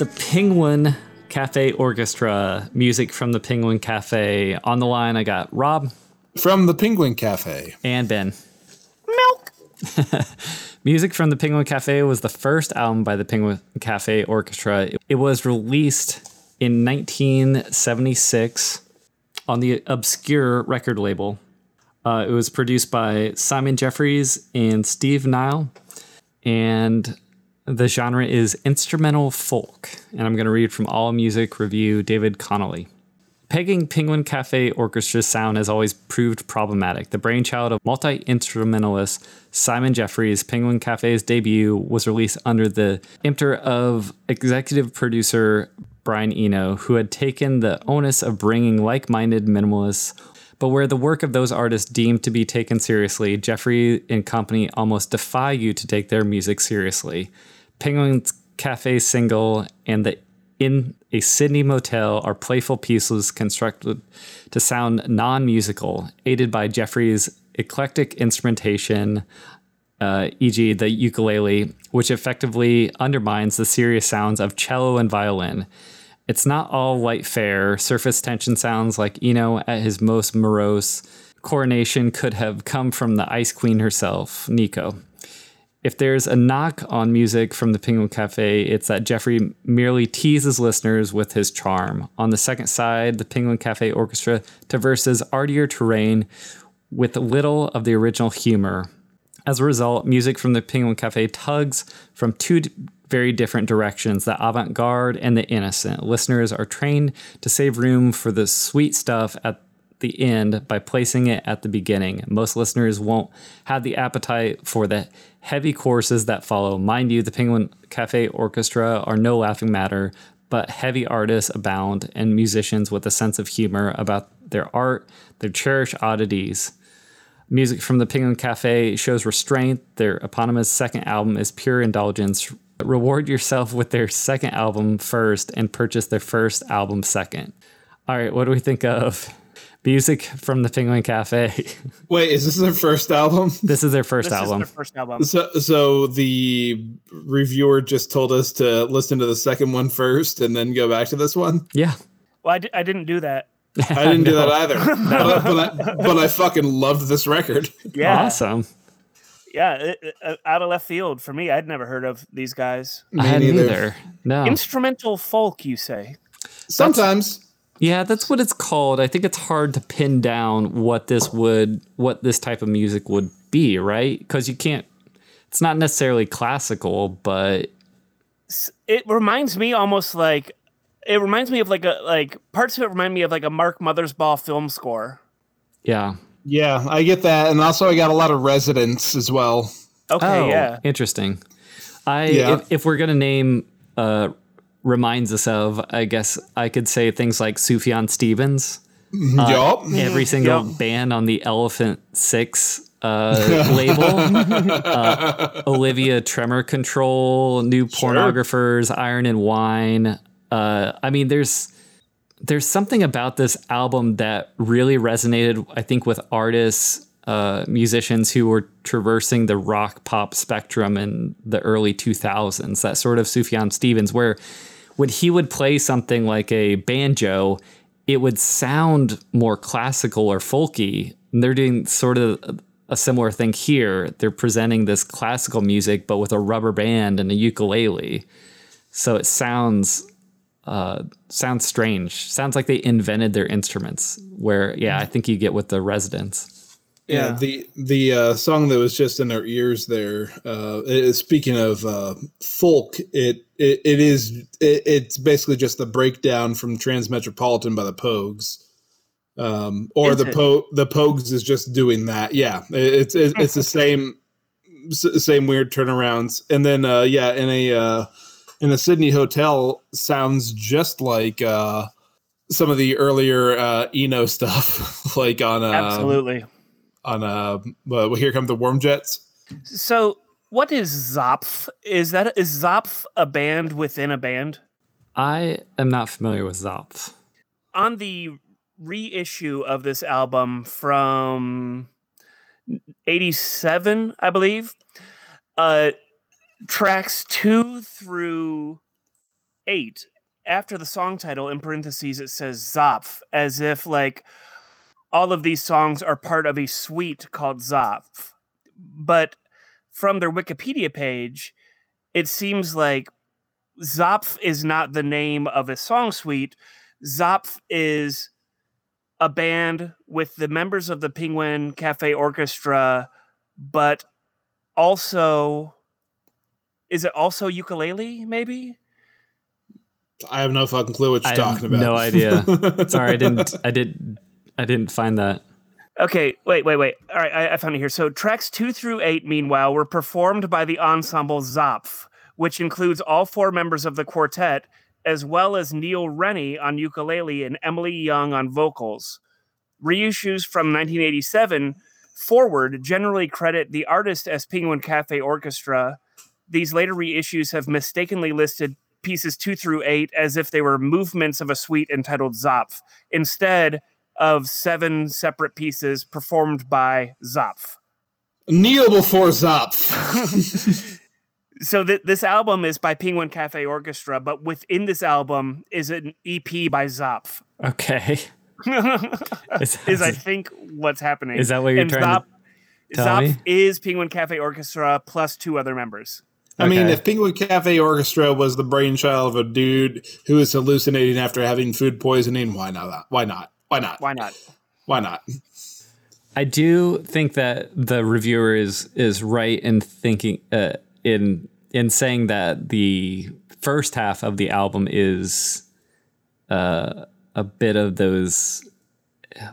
The Penguin Cafe Orchestra, music from the Penguin Cafe. On the line, I got Rob From the Penguin Cafe. and Ben. Milk. music from the Penguin Cafe was the first album by the Penguin Cafe Orchestra. It was released in 1976 on the Obscure record label. Uh, it was produced by Simon Jeffries and Steve Nile and the genre is instrumental folk. And I'm going to read from All Music Review David Connolly. Pegging Penguin Cafe Orchestra's sound has always proved problematic. The brainchild of multi instrumentalist Simon Jeffries, Penguin Cafe's debut was released under the imter of executive producer Brian Eno, who had taken the onus of bringing like minded minimalists but where the work of those artists deemed to be taken seriously, Jeffrey and company almost defy you to take their music seriously. Penguin's Cafe single and the In a Sydney Motel are playful pieces constructed to sound non musical, aided by Jeffrey's eclectic instrumentation, uh, e.g., the ukulele, which effectively undermines the serious sounds of cello and violin. It's not all white fare. Surface tension sounds like Eno at his most morose. Coronation could have come from the Ice Queen herself, Nico. If there's a knock on music from the Penguin Cafe, it's that Jeffrey merely teases listeners with his charm. On the second side, the Penguin Cafe Orchestra traverses artier terrain with little of the original humor. As a result, music from the Penguin Cafe tugs from two d- very different directions the avant garde and the innocent. Listeners are trained to save room for the sweet stuff at the end by placing it at the beginning. Most listeners won't have the appetite for the heavy courses that follow. Mind you, the Penguin Cafe Orchestra are no laughing matter, but heavy artists abound and musicians with a sense of humor about their art, their cherished oddities. Music from the Penguin Cafe shows restraint. Their eponymous second album is pure indulgence. Reward yourself with their second album first and purchase their first album second. All right, what do we think of music from the Penguin Cafe? Wait, is this their first album? this is their first This album. is their first album. So, so the reviewer just told us to listen to the second one first and then go back to this one. yeah. Well, I, I didn't do that. I didn't do that either, but, but, I, but I fucking loved this record. Yeah, Awesome. yeah. it- it- uh, out of left field for me. I'd never heard of these guys. I Me hadn't neither. No. Instrumental folk, you say? Sometimes Yeah, that's what it's called. I think it's hard to pin down what this would what this type of music would be, right? Because you can't it's not necessarily classical, but It reminds me almost like it reminds me of like a like parts of it remind me of like a Mark Mothersbaugh film score. yeah. Yeah, I get that, and also I got a lot of residents as well. Okay, oh, yeah. interesting. I Yeah. if, if we're gonna name uh reminds us of, I guess I could say things like Sufjan Stevens. yup. Every single Yep. band on the Elephant Six uh, label, uh, Olivia Tremor Control, New Pornographers, Iron and Wine. Uh, I mean, there's there's something about this album that really resonated, I think, with artists, uh, musicians who were traversing the rock pop spectrum in the early 2000s. That sort of Sufjan Stevens, where when he would play something like a banjo, it would sound more classical or folky. And they're doing sort of a similar thing here. They're presenting this classical music, but with a rubber band and a ukulele. so it sounds uh, sounds strange. Sounds like they invented their instruments. Where yeah, I think you get with the Residents. Yeah, Yeah. the the uh, song that was just in our ears there. Uh, it- speaking of uh, folk, it it, it is it, it's basically just the breakdown from Transmetropolitan by the Pogues, um, or Is the it? po the Pogues is just doing that. Yeah, it- it's it's, it's the same same weird turnarounds, and then uh, yeah, in a uh, in a Sydney hotel sounds just like uh, some of the earlier uh, Eno stuff, like on uh, Absolutely. On uh well here come the warm jets So, what is Zopf? Is that is Zopf a band within a band? I am not familiar with Zopf. On the reissue of this album from 87, I believe, uh tracks 2 through 8 after the song title in parentheses it says Zopf as if like all of these songs are part of a suite called Zopf. But from their Wikipedia page, it seems like Zopf is not the name of a song suite. Zopf is a band with the members of the Penguin Cafe Orchestra, but also is it also ukulele? Maybe i have no fucking clue what you're I talking about no idea. Sorry, I didn't. I didn't. I didn't find that. Okay, wait, wait, wait. All right, I, I found it here. So tracks two through eight, meanwhile, were performed by the ensemble Zopf, which includes all four members of the quartet, as well as Neil Rennie on ukulele and Emily Young on vocals. Reissues from 1987 forward generally credit the artist as Penguin Cafe Orchestra. These later reissues have mistakenly listed pieces two through eight as if they were movements of a suite entitled Zopf. Instead, of seven separate pieces performed by Zopf. kneel before zopf So th- this album is by Penguin Cafe Orchestra, but within this album is an EP by Zopf. Okay. Is, is I think what's happening. Is that what you're And trying to tell Zopf me? is Penguin Cafe Orchestra plus two other members. i mean if penguin cafe orchestra was the brainchild of a dude who is hallucinating after having food poisoning why not why not why not? Why not? why not? I do think that the reviewer is is right in thinking uh, in in saying that the first half of the album is uh, a bit of those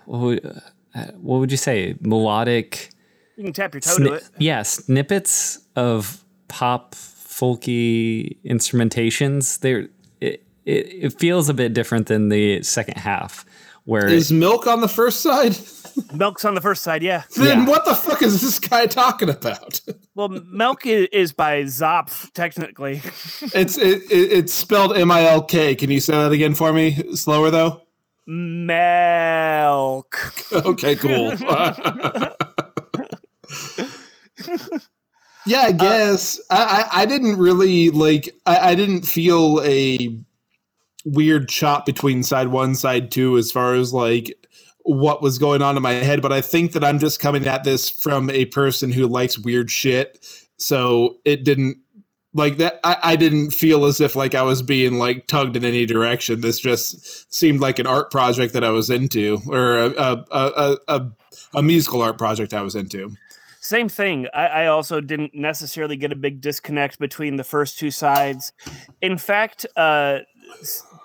what would, uh, what would you say? Melodic You can tap your toe sni- to it. yeah snippets of pop folky instrumentations. There it, it, it feels a bit different than the second half where is milk on the first side Milk's on the first side, yeah. then Yeah. what the fuck is this guy talking about Well, Milk i- is by Zopf, technically. it's it, it, it's spelled m-i-l-k can you say that again for me slower though Milk. okay, cool. yeah, I guess I, I I didn't really like I, I didn't feel a weird chop between side one, side two as far as like what was going on in my head, but I think that I'm just coming at this from a person who likes weird shit. So it didn't like that I, I didn't feel as if like I was being like tugged in any direction. This just seemed like an art project that I was into, or a a a, a, a musical art project I was into. Same thing. I, I also didn't necessarily get a big disconnect between the first two sides. In fact, uh,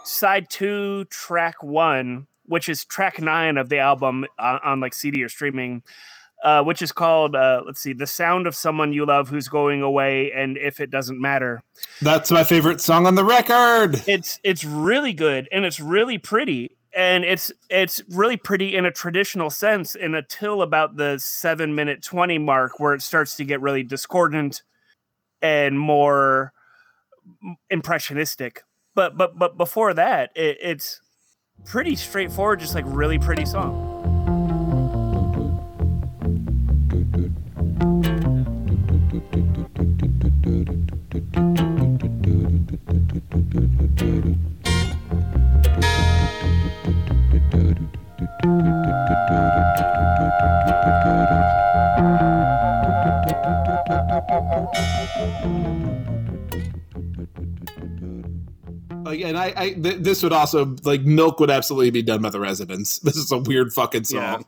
side two, track one, which is track nine of the album on, on like CD or streaming, uh, which is called, uh, let's see, The Sound of Someone You Love Who's Going Away and If It Doesn't Matter. That's my favorite song on the record. It's it's really good and it's really pretty and it's it's really pretty in a traditional sense and until about the 7 minute 20 mark where it starts to get really discordant and more impressionistic but but but before that, it, it's pretty straightforward, just like really pretty song. And I, I th- this would also like milk would absolutely be done by the residents. This is a weird fucking song.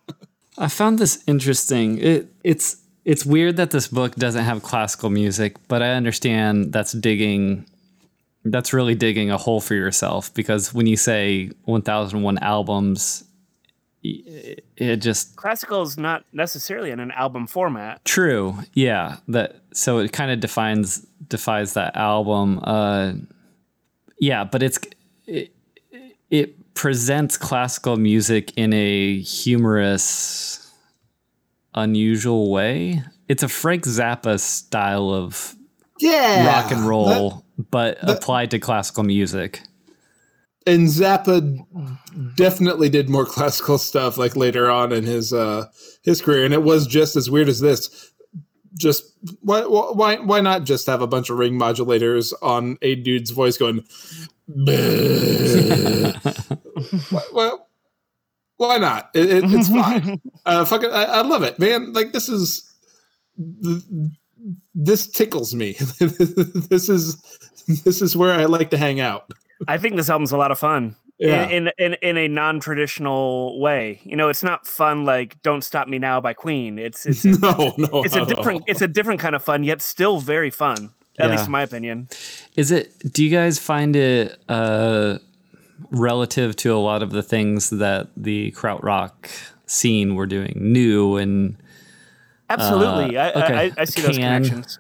I found this interesting. It it's it's weird that this book doesn't have classical music, but I understand that's digging that's really digging a hole for yourself because when you say 1001 albums it, it just Classical is not necessarily in an album format. true. Yeah, that so it kind of defines defies that album uh yeah, but it's it, it presents classical music in a humorous unusual way. It's a Frank Zappa style of Yeah, rock and roll, but applied to classical music. and Zappa definitely did more classical stuff like later on in his uh his career, and it was just as weird as this. Just why why why not just have a bunch of ring modulators on a dude's voice going? why, why, why not? It, it, it's fine. Uh, fucking, I, I love it, man. Like this is this tickles me. this is this is where I like to hang out. I think this album's a lot of fun. Yeah. In, in in in a non-traditional way. You know, it's not fun like "Don't Stop Me Now" by Queen. It's it's it's, No, no, it's a different all. it's a different kind of fun, yet still very fun. At Yeah. least in my opinion. Is it? Do you guys find it uh, relative to a lot of the things that the krautrock scene were doing new and Absolutely, I, okay. I, I, I see those connections.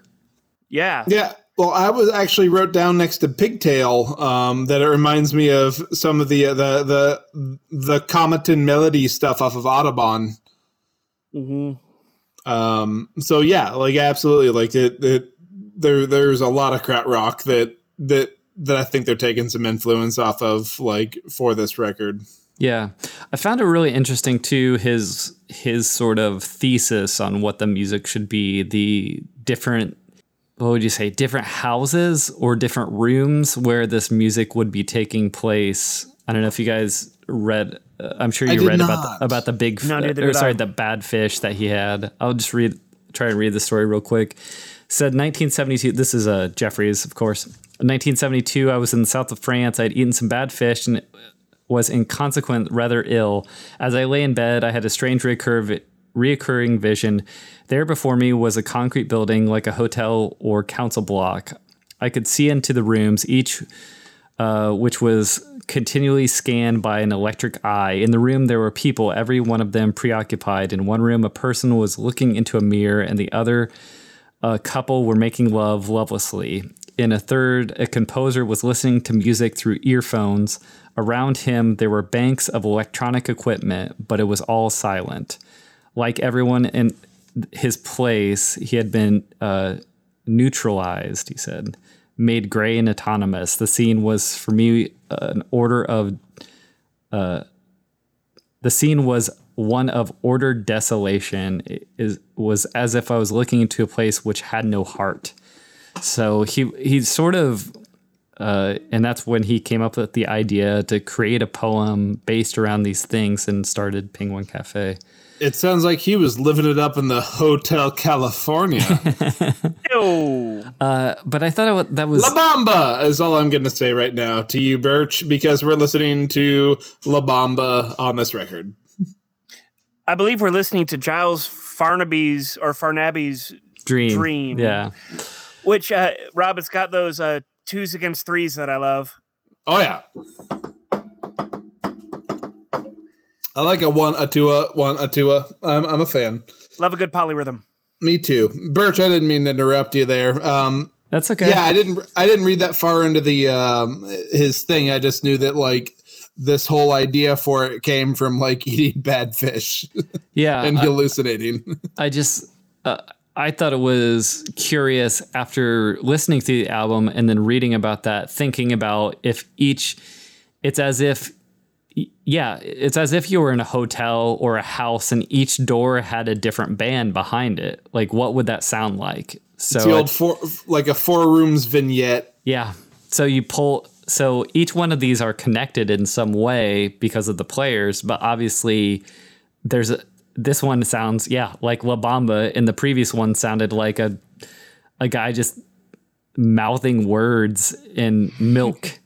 Yeah, Yeah. Well, I was actually wrote down next to Pigtail um, that it reminds me of some of the uh, the the the Kometenmelodie stuff off of Autobahn. hmm Um, so yeah, like absolutely, like it, it there there's a lot of krautrock that that that I think they're taking some influence off of like for this record. Yeah, I found it really interesting too. His his sort of thesis on what the music should be. The different, what would you say, different houses or different rooms where this music would be taking place. I don't know if you guys read. Uh, I'm sure you did read about the, about the big, No, neither or did sorry, I. the bad fish that he had. I'll just read, try and read the story real quick. Said 1972. This is uh, Jeffries, of course. 1972. I was in the south of France. I'd eaten some bad fish and was in consequence rather ill. As I lay in bed, I had a strange recurve, reoccurring vision. There before me was a concrete building like a hotel or council block. I could see into the rooms, each uh, which was continually scanned by an electric eye. In the room, there were people, every one of them preoccupied. In one room, a person was looking into a mirror, and the other, a couple were making love lovelessly. In a third, a composer was listening to music through earphones. Around him, there were banks of electronic equipment, but it was all silent. Like everyone in his place, he had been uh, neutralized, he said, made gray and autonomous. The scene was, for me, an order of. Uh, the scene was one of ordered desolation. It is, was as if I was looking into a place which had no heart. So he he sort of, uh, and that's when he came up with the idea to create a poem based around these things and started Penguin Cafe. It sounds like he was living it up in the Hotel California. Ew. Uh, but I thought it, that was La Bamba is all I'm going to say right now to you, Birch, because we're listening to La Bamba on this record. I believe we're listening to Giles Farnaby's or Farnaby's, dream. Dream. Yeah. which uh, Rob, it's got those uh, twos against threes that I love. Oh yeah. I like a one, a two, a one, a two. A. I'm, I'm a fan. Love a good polyrhythm. Me too, Birch. I didn't mean to interrupt you there. Um, That's okay. yeah, I didn't. I didn't read that far into the um, his thing. I just knew that like this whole idea for it came from like eating bad fish Yeah. and I- hallucinating. I just uh, I thought it was curious after listening to the album and then reading about that, thinking about if each it's as if yeah, it's as if you were in a hotel or a house and each door had a different band behind it. Like what would that sound like? So It's the old four, like a four rooms vignette. yeah. So you pull so each one of these are connected in some way because of the players, but obviously there's a this one sounds yeah, like La Bamba and the previous one sounded like a a guy just mouthing words in milk.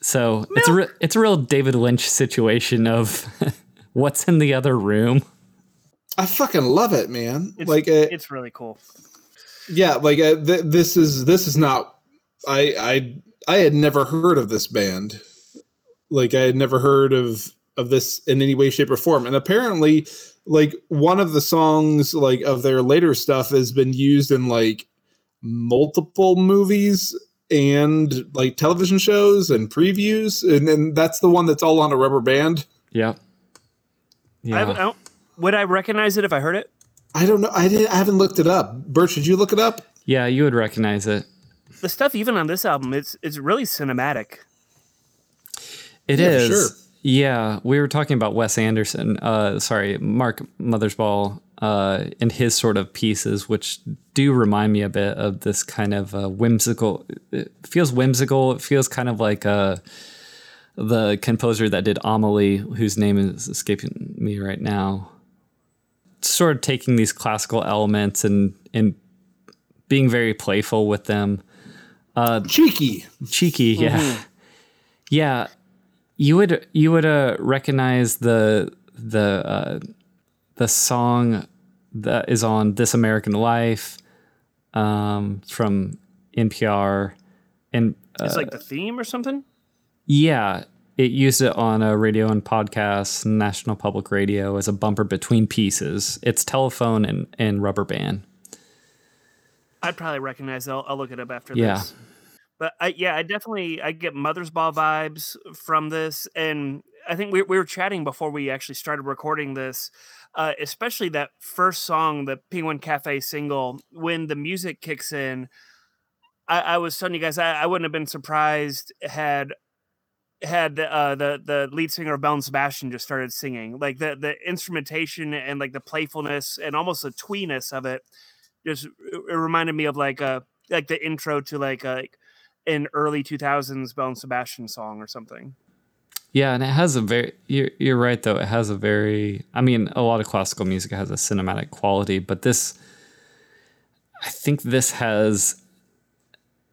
So it's a re- it's a real David Lynch situation of what's in the other room. I fucking love it, man. It's, like, uh, it's really cool. yeah, like uh, th- this is this is not. I I I had never heard of this band. Like I had never heard of of this in any way, shape, or form. And apparently, like one of the songs like of their later stuff has been used in like multiple movies and like television shows and previews, and then that's the one that's all on a rubber band. Yep. I, haven't- I Yeah. don't, would I recognize it if I heard it? I don't know. I didn't. I haven't looked it up. Birch, did you look it up? Yeah, you would recognize it. The stuff even on this album, it's it's really cinematic. It Yeah, is. sure. Yeah, we were talking about Wes Anderson. Uh, sorry, Mark Mothersbaugh, uh, and his sort of pieces, which do remind me a bit of this kind of uh, whimsical. It feels whimsical. It feels kind of like uh, the composer that did Amelie, whose name is escaping me right now. Sort of taking these classical elements and and being very playful with them Cheeky. cheeky yeah yeah you would you would uh, recognize the the uh, the song that is on this american life um, from npr and uh, It's like the theme or something. yeah it used it on a radio and podcast national public radio as a bumper between pieces it's telephone and, and rubber band I'd probably recognize it. I'll, I'll look it up after Yeah. this. But I, yeah, I definitely I get Mothersbaugh vibes from this, and I think we, we were chatting before we actually started recording this, uh, especially that first song, the Penguin Cafe single, when the music kicks in. I, I was telling you guys I, I wouldn't have been surprised had had uh, the the lead singer of Belle and Sebastian just started singing like the the instrumentation and like the playfulness and almost the tweeness of it just it reminded me of like a like the intro to like a an early 2000s Belle and Sebastian song or something. Yeah, and it has a very you're you're right though. It has a very I mean, a lot of classical music has a cinematic quality, but this I think this has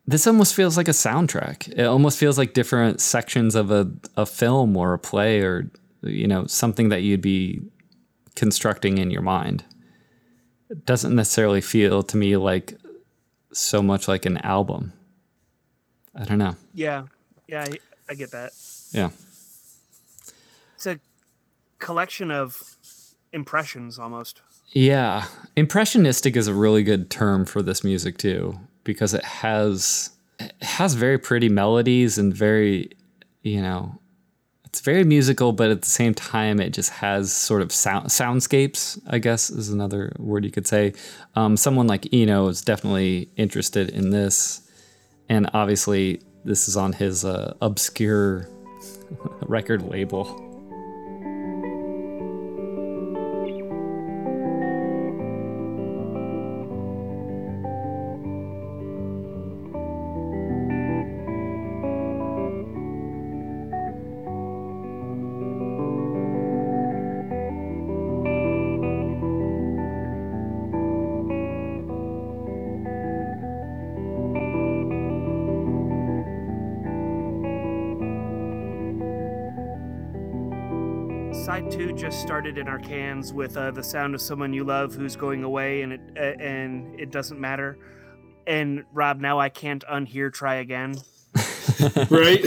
this almost feels like a soundtrack. It almost feels like different sections of a, a film or a play or you know, something that you'd be constructing in your mind. It doesn't necessarily feel to me like so much like an album. I don't know. Yeah, yeah, I, I get that. Yeah. It's a collection of impressions almost. Yeah, impressionistic is a really good term for this music too because it has it has very pretty melodies and very you know it's very musical but at the same time it just has sort of sound soundscapes I guess is another word you could say. Um, someone like Eno is definitely interested in this and obviously this is on his uh, obscure record label. Side just started in our cans with uh, the sound of someone you love who's going away, and it uh, and it doesn't matter. And Rob, now I can't unhear. Try again. right?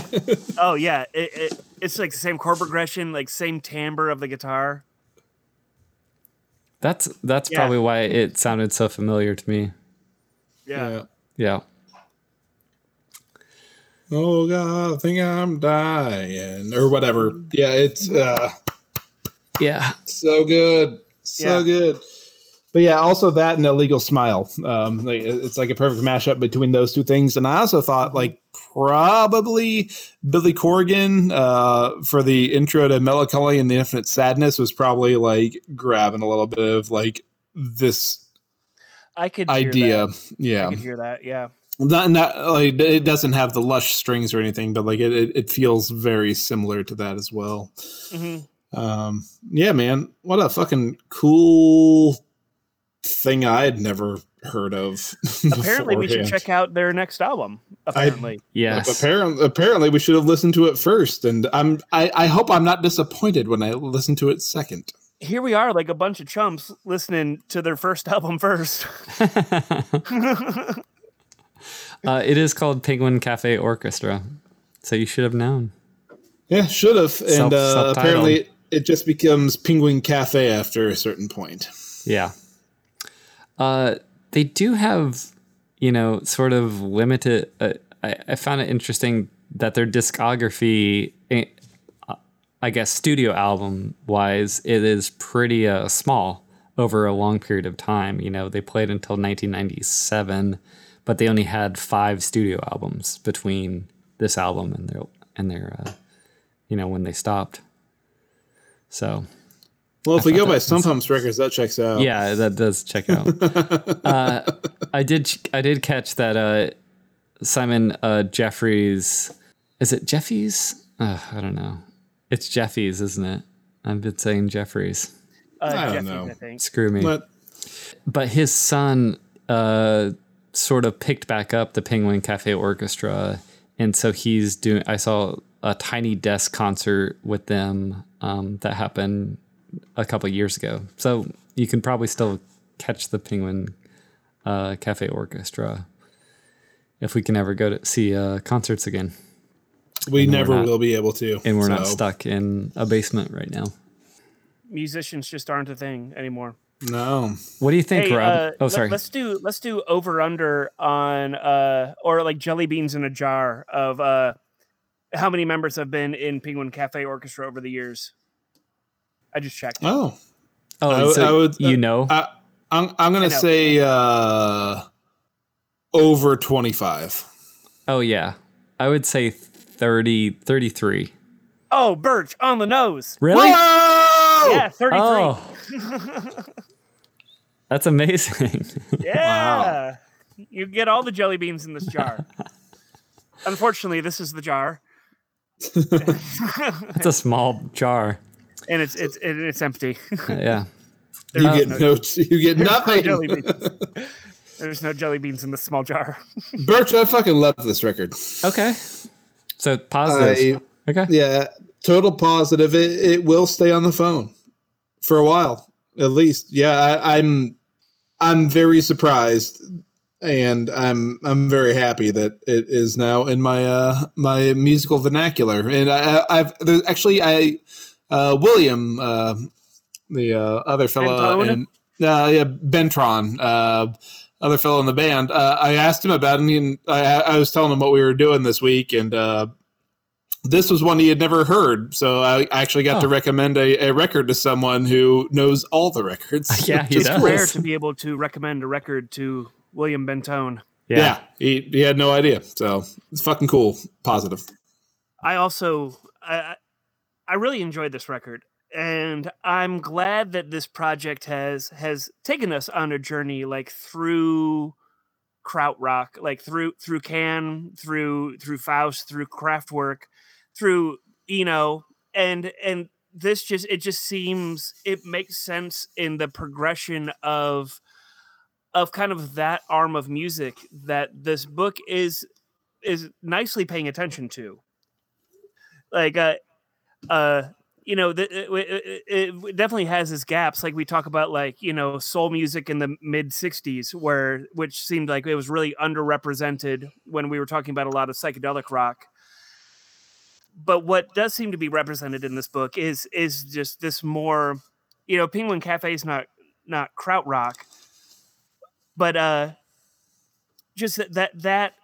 Oh yeah, it, it it's like the same chord progression, like same timbre of the guitar. That's that's Yeah. probably why it sounded so familiar to me. Yeah. Yeah. Oh God, I think I'm dying or whatever. Yeah, it's uh Yeah. so good, so Yeah. good. But yeah, also that and illegal smile. Um, like it's like a perfect mashup between those two things. And I also thought like probably Billy Corgan uh, for the intro to Melancholy and the Infinite Sadness was probably like grabbing a little bit of like this I could hear idea. That. I Yeah, could hear that. Yeah. not not like it doesn't have the lush strings or anything, but like it it, it feels very similar to that as well. hmm Um, yeah, man, what a fucking cool thing I had never heard of. Apparently, we should check out their next album. Apparently, Yes. Apparently, apparently, we should have listened to it first, and I'm. I, I hope I'm not disappointed when I listen to it second. here we are, like a bunch of chumps listening to their first album first. Uh, it is called Penguin Cafe Orchestra, so you should have known. Yeah, should have. And Self- uh, self-titled. apparently, it just becomes Penguin Cafe after a certain point. Yeah. Uh, they do have, you know, sort of limited. Uh, I, I found it interesting that their discography, eh, uh, I guess, studio album wise, it is pretty uh, small over a long period of time. You know, they played until 1997, but they only had five studio albums between this album and their and their, uh, you know, when they stopped. So Well, if we go by that Sun Pumps Records, that checks out. yeah, that does check out. uh, I did. I did catch that uh, Simon uh, Jeffries. Is it Jeffries? Uh, I don't know. It's Jeffries, isn't it? I've been saying Jeffries. Uh, I don't Jeffy, know. I think. Screw me. But but his son uh, sort of picked back up the Penguin Cafe Orchestra, and so he's doing. I saw a tiny desk concert with them um, that happened a couple years ago. So you can probably still catch the Penguin uh, Cafe Orchestra if we can ever go to see uh, concerts again, we we're never not- will be able to. and we're not stuck in a basement right now. Musicians just aren't a thing anymore. No. What do you think, Hey, Rob? uh, oh, sorry. let's do let's do over under on uh or like jelly beans in a jar of uh how many members have been in Penguin Cafe Orchestra over the years. I just checked. Oh. oh, I so I would- you know. I, I'm, I'm gonna say uh, over 25. oh, yeah. I would say 30, 33. Oh, Birch on the nose. Really? Whoa! Yeah, 33. Oh. That's amazing. Yeah. You get all the jelly beans in this jar. Unfortunately, this is the jar. It's a small jar. And it's it's and it's empty. Yeah. You get no- no, you get there's no nothing. There's no jelly beans in this small jar. Birch, I fucking love this record. Okay. So positive. okay. Yeah, total positive. It, it will stay on the phone for a while, at least. Yeah, I, I'm I'm very surprised, and I'm I'm very happy that it is now in my uh my musical vernacular. And I, I- I've there's actually I uh William uh the uh, other fellow and uh, yeah Bentron uh other fellow in the band. Uh, I asked him about it, and I, I was telling him what we were doing this week, and uh, this was one he had never heard. So I actually got to Oh. recommend a, a record to someone who knows all the records. Yeah, he Which is does. It's rare to be able to recommend a record to William Bentone. Yeah, he, he had no idea. So it's fucking cool. Positive. I also I I- I really enjoyed this record, and I'm glad that this project has has taken us on a journey like through krautrock, like through through Can, through through Faust, through Kraftwerk, through Eno, and and this just it just seems it makes sense in the progression of of kind of that arm of music that this book is is nicely paying attention to. Like uh uh you know the, it, it, it definitely has its gaps. Like we talk about like you know soul music in the mid 60s where which seemed like it was really underrepresented when we were talking about a lot of psychedelic rock. But what does seem to be represented in this book is is just this more you know penguin cafe is not not krautrock but uh just that that, that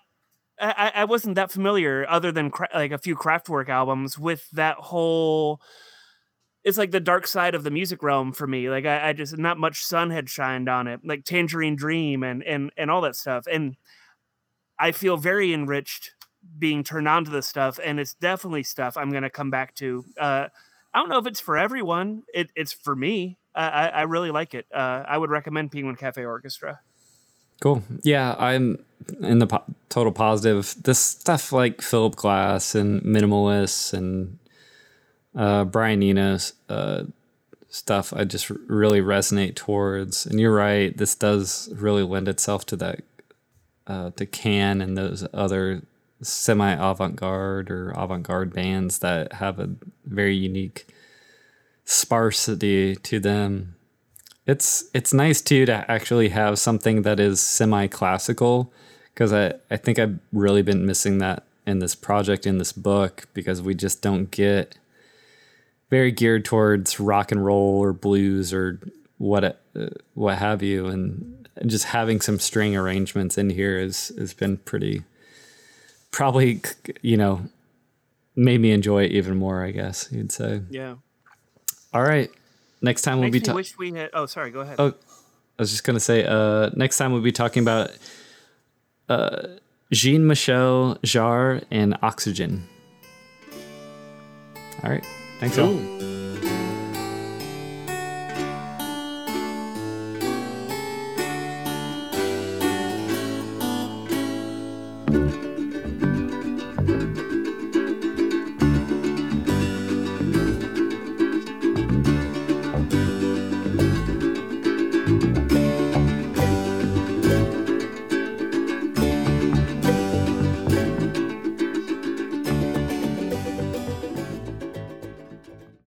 I, I wasn't that familiar other than cra- like a few Kraftwerk albums with that whole it's like the dark side of the music realm for me. Like I, I just not much sun had shined on it like tangerine dream and and and all that stuff. And i feel very enriched being turned on to this stuff and it's definitely stuff i'm gonna come back to. Uh i don't know if it's for everyone. It, it's for me. I, I really like it. Uh i would recommend penguin cafe orchestra Cool. Yeah, I'm in the po- total positive. This stuff like Philip Glass and Minimalists and uh, Brian Eno's uh, stuff I just really resonate towards. And you're right, this does really lend itself to that uh, to Can and those other semi avant-garde or avant-garde bands that have a very unique sparsity to them. It's it's nice too to actually have something that is semi-classical because I, I think I've really been missing that in this project in this book because we just don't get very geared towards rock and roll or blues or what uh, what have you. And just having some string arrangements in here is has been pretty probably you know made me enjoy it even more i guess you'd say. Yeah. all right next time we'll Makes be talking wish we had. Oh, sorry. Go ahead. Oh, I was just gonna say, uh, next time we'll be talking about uh, Jean Michel Jarre and Oxygen. All right, thanks, all. Cool.